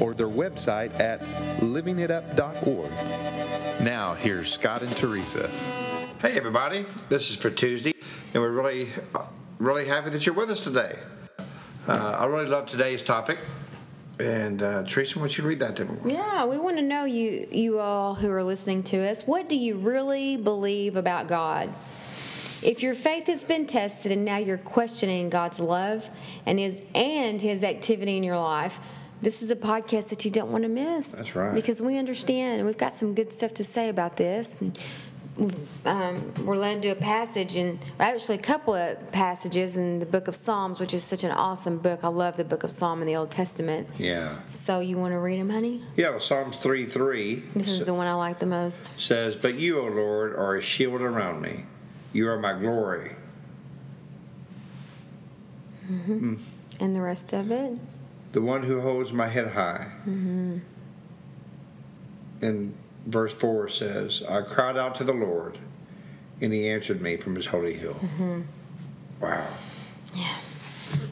or their website at livingitup.org. Now, here's Scott and Teresa. Hey, everybody. This is for Tuesday, and we're really, really happy that you're with us today. Uh, I really love today's topic. And uh, Teresa, why don't you read that to me? Yeah, we want to know you, you all who are listening to us. What do you really believe about God? If your faith has been tested and now you're questioning God's love and His and His activity in your life, this is a podcast that you don't want to miss. That's right. Because we understand, and we've got some good stuff to say about this. And um, we're led to a passage, and actually a couple of passages in the book of Psalms, which is such an awesome book. I love the book of Psalm in the Old Testament. Yeah. So you want to read them, honey? Yeah, well, Psalms 3 3 This is the one I like the most. says, But you, O Lord, are a shield around me. You are my glory. And the rest of it? The one who holds my head high. Mm-hmm. And verse 4 says, I cried out to the Lord, and he answered me from his holy hill. Mm-hmm. Wow. Yeah.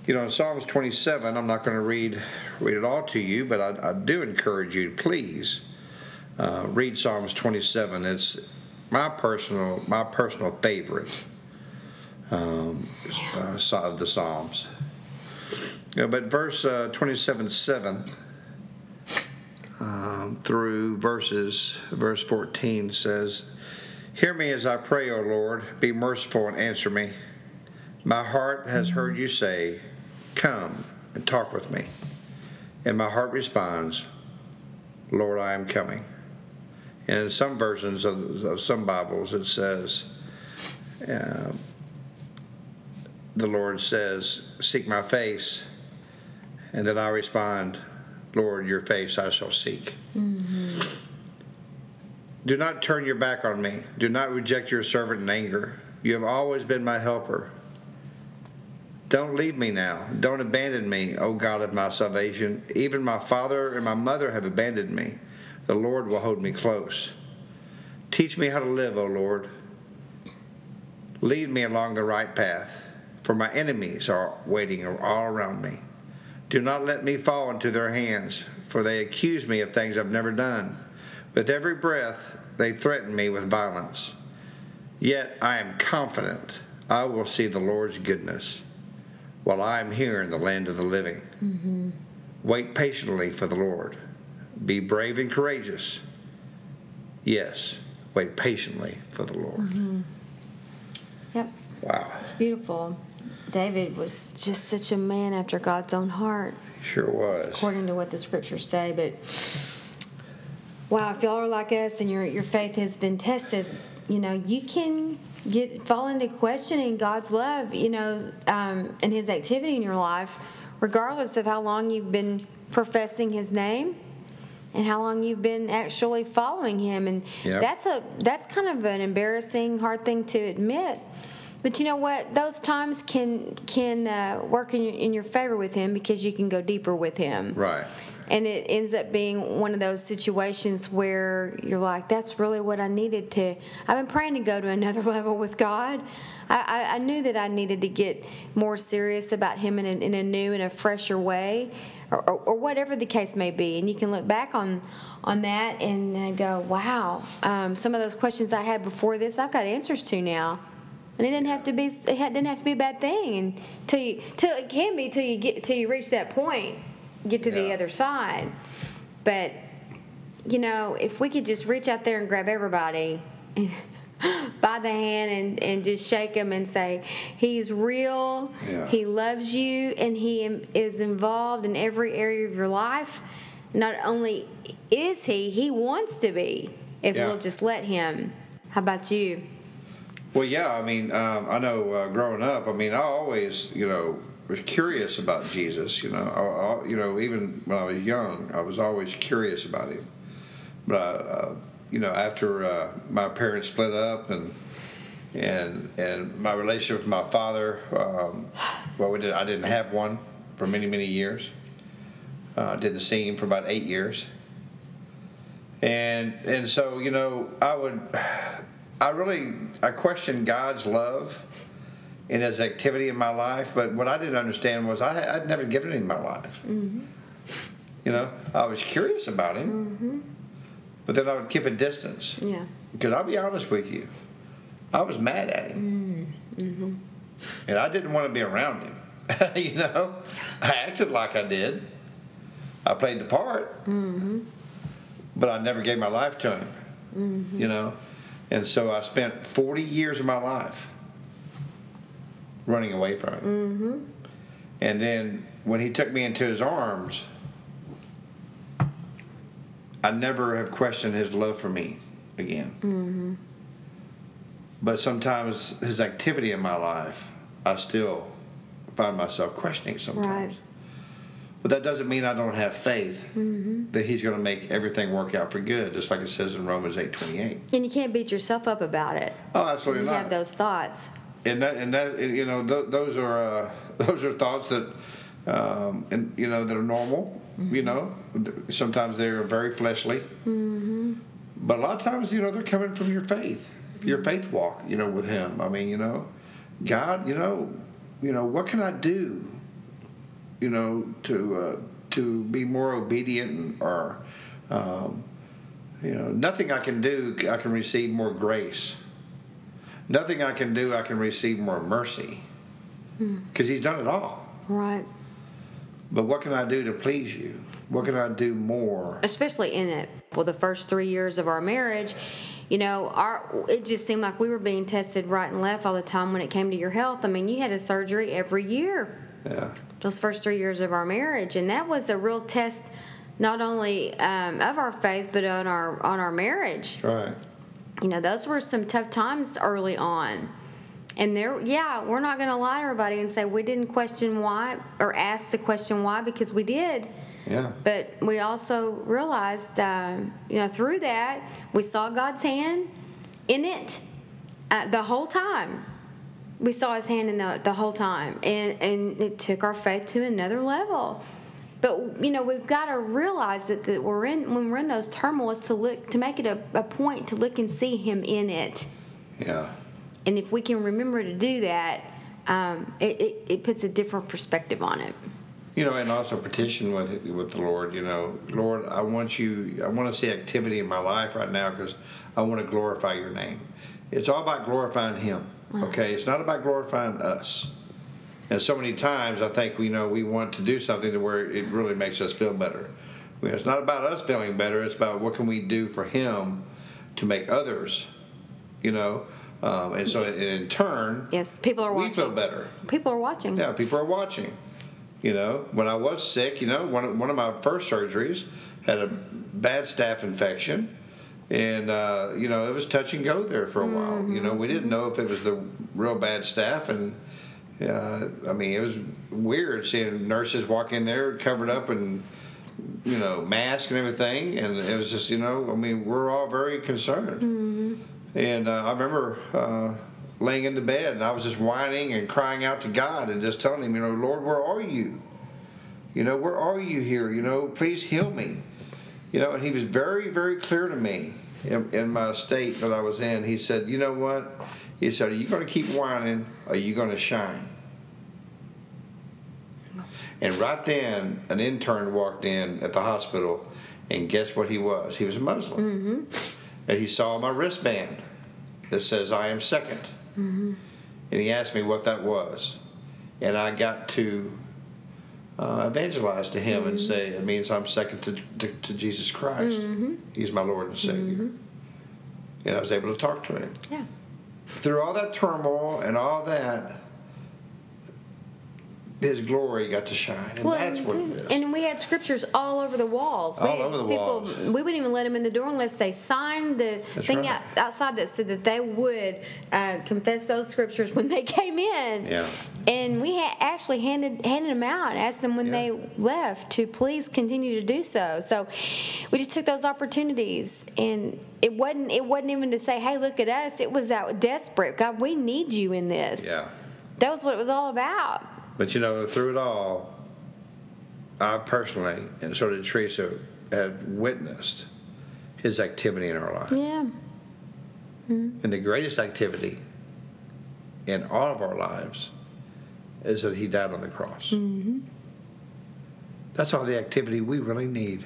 You know, in Psalms 27, I'm not going to read read it all to you, but I, I do encourage you to please uh, read Psalms 27. It's my personal my personal favorite um, uh, of the Psalms. Yeah, but verse uh, 27 7 um, through verses, verse 14 says, Hear me as I pray, O Lord, be merciful and answer me. My heart has heard you say, Come and talk with me. And my heart responds, Lord, I am coming. And in some versions of, of some Bibles, it says, uh, the Lord says, Seek my face. And then I respond, Lord, your face I shall seek. Mm-hmm. Do not turn your back on me. Do not reject your servant in anger. You have always been my helper. Don't leave me now. Don't abandon me, O God of my salvation. Even my father and my mother have abandoned me. The Lord will hold me close. Teach me how to live, O Lord. Lead me along the right path, for my enemies are waiting all around me. Do not let me fall into their hands, for they accuse me of things I've never done. With every breath, they threaten me with violence. Yet I am confident I will see the Lord's goodness while I am here in the land of the living. Mm-hmm. Wait patiently for the Lord. Be brave and courageous. Yes, wait patiently for the Lord. Mm-hmm. Yep. Wow. It's beautiful. David was just such a man after God's own heart, Sure was. according to what the scriptures say. But wow, if y'all are like us and your your faith has been tested, you know you can get fall into questioning God's love, you know, um, and His activity in your life, regardless of how long you've been professing His name and how long you've been actually following Him. And Yep. that's a that's kind of an embarrassing, hard thing to admit. But you know what? Those times can can uh, work in your, in your favor with him because you can go deeper with him. Right. And it ends up being one of those situations where you're like, "That's really what I needed to." I've been praying to go to another level with God. I, I, I knew that I needed to get more serious about Him in a, in a new and a fresher way, or, or, or whatever the case may be. And you can look back on on that and uh, go, "Wow!" Um, some of those questions I had before this, I've got answers to now. And it didn't have to be. It didn't have to be a bad thing, and till you, till it can be till you get till you reach that point, get to the other side. But you know, if we could just reach out there and grab everybody by the hand and, and just shake them and say, He's real, Yeah. He loves you, and He is involved in every area of your life. Not only is He, He wants to be if Yeah. we'll just let Him. How about you? Well, yeah, I mean, um, I know uh, growing up, I mean, I always, you know, was curious about Jesus. You know, I, I, you know, even when I was young, I was always curious about him. but uh, you know, after uh, my parents split up and and and my relationship with my father, um, well, we did. I didn't have one for many many years. Uh, didn't see him for about eight years. And and so you know, I would, I really, I questioned God's love in His activity in my life. But what I didn't understand was I, I'd never given Him my life. Mm-hmm. You know, I was curious about Him, Mm-hmm. but then I would keep a distance. Yeah. Because I'll be honest with you, I was mad at him. Mm-hmm. And I didn't want to be around him. you know, I acted like I did. I played the part, Mm-hmm. but I never gave my life to him. Mm-hmm. You know, and so I spent 40 years of my life running away from him. Mm-hmm. And then when he took me into his arms, I never have questioned his love for me again. Mm-hmm. But sometimes his activity in my life, I still find myself questioning sometimes. Right. But that doesn't mean I don't have faith Mm-hmm. that he's going to make everything work out for good, just like it says in Romans eight twenty eight. And you can't beat yourself up about it. Oh, You absolutely not. have those thoughts. and that and that you know th- those are uh, those are thoughts that um, and you know that are normal. You know, sometimes they're very fleshly, mm-hmm. but a lot of times you know they're coming from your faith, your faith walk. You know, with Him. I mean, you know, God. You know, you know what can I do? You know, to uh, to be more obedient or. Um, you know, nothing I can do, I can receive more grace. Nothing I can do, I can receive more mercy. Because he's done it all. Right. But what can I do to please you? What can I do more? especially in it well the first three years of our marriage you know our it just seemed like we were being tested right and left all the time when it came to your health i mean you had a surgery every year Yeah. those first three years of our marriage and that was a real test not only um, of our faith but on our on our marriage Right. you know those were some tough times early on and there yeah we're not going to lie to everybody and say we didn't question why or ask the question why because we did Yeah. but we also realized, um, you know, through that, we saw God's hand in it uh, the whole time. We saw His hand in the, the whole time, and, and it took our faith to another level. But you know, we've got to realize that, that we're in when we're in those turmoils to look to make it a, a point to look and see Him in it. Yeah. And if we can remember to do that, um, it, it, it puts a different perspective on it. You know, and also petition with with the Lord. You know, Lord, I want you. I want to see activity in my life right now because I want to glorify Your name. It's all about glorifying Him. Okay, it's not about glorifying us. And so many times, I think we know we want to do something to where it really makes us feel better. It's not about us feeling better. It's about what can we do for Him to make others. You know, um, and so in turn, Yes, people are we watching. feel better. People are watching. Yeah, people are watching. You know, when I was sick, you know, one of, one of my first surgeries had a bad staph infection, and uh, you know it was touch and go there for a while. You know, we didn't know if it was the real bad staph, and uh, I mean it was weird seeing nurses walk in there covered up and you know mask and everything, and it was just you know I mean we're all very concerned. And uh, I remember uh, laying in the bed and I was just whining and crying out to God and just telling Him, you know, Lord, where are you? You know, where are you here? You know, please heal me. You know, and He was very, very clear to me in, in my state that I was in. He said, you know what? He said, are you going to keep whining? Or are you going to shine? And right then, an intern walked in at the hospital, and guess what he was? He was a Muslim. Mm-hmm. And he saw my wristband that says, I am 2nd mm-hmm. And he asked me what that was. And I got to uh, evangelize to him and mm-hmm. say, it means I'm second to, to, to Jesus Christ. Mm-hmm. He's my Lord and mm-hmm. Savior. And I was able to talk to him. Yeah. Through all that turmoil and all that, His glory got to shine, and that's what it is. and we had scriptures all over the walls. All we, over the people, walls. We wouldn't even let them in the door unless they signed the That's thing right. out, outside that said that they would uh, confess those scriptures when they came in. Yeah. And we ha- actually handed handed them out, and asked them when Yeah. they left to please continue to do so. So we just took those opportunities, and it wasn't it wasn't even to say, "Hey, look at us." It was out desperate. God, we need you in this. yeah. That was what it was all about. But you know, through it all, I personally, and so did Teresa, have witnessed his activity in our life. Yeah. And the greatest activity in all of our lives is that he died on the cross. Mm-hmm. That's all the activity we really need.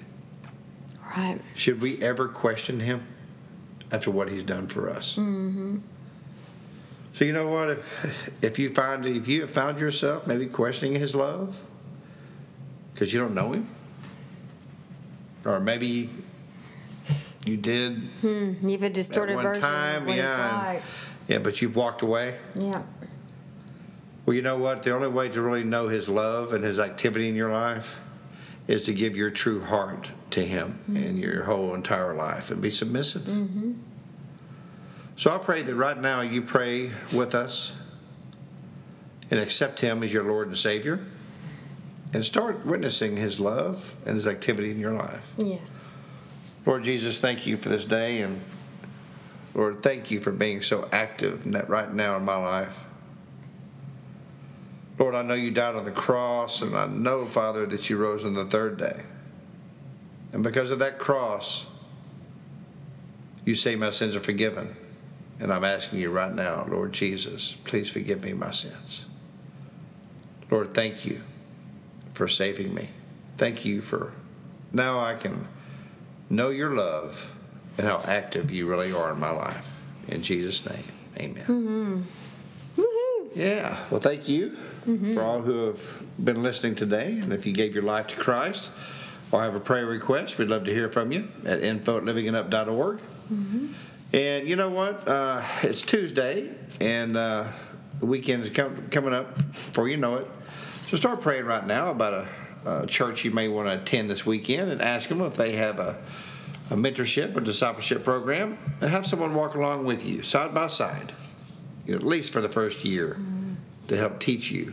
Right. Should we ever question him after what he's done for us? Mm-hmm. So you know what? If, if you find if you have found yourself maybe questioning his love because you don't know him, or maybe you did Hmm, You have a distorted version time, yeah, and- yeah, but you've walked away. Yeah. Well, you know what? The only way to really know His love and His activity in your life is to give your true heart to Him in your whole entire life and be submissive. So I pray that right now you pray with us and accept Him as your Lord and Savior and start witnessing His love and His activity in your life. Yes. Lord Jesus, thank you for this day and Lord, thank you for being so active right now in my life. Lord, I know you died on the cross, and I know, Father, that you rose on the third day. And because of that cross, you say my sins are forgiven. And I'm asking you right now, Lord Jesus, please forgive me my sins. Lord, thank you for saving me. Thank you for now I can know your love and how active you really are in my life. In Jesus' name, amen. Mm-hmm. Woohoo! Yeah. Well, thank you mm-hmm. for all who have been listening today. And if you gave your life to Christ or have a prayer request, we'd love to hear from you at info at livingitup.org. And you know what? Uh, it's Tuesday, and uh, the weekend is com- coming up before you know it. So start praying right now about a, a church you may want to attend this weekend and ask them if they have a, a mentorship or discipleship program and have someone walk along with you side by side you know, at least for the first year, to help teach you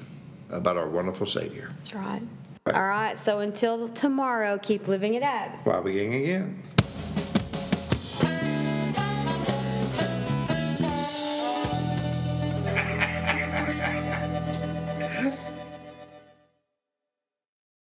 about our wonderful Savior. That's right. All right. So until tomorrow, keep living it up. While beginning again.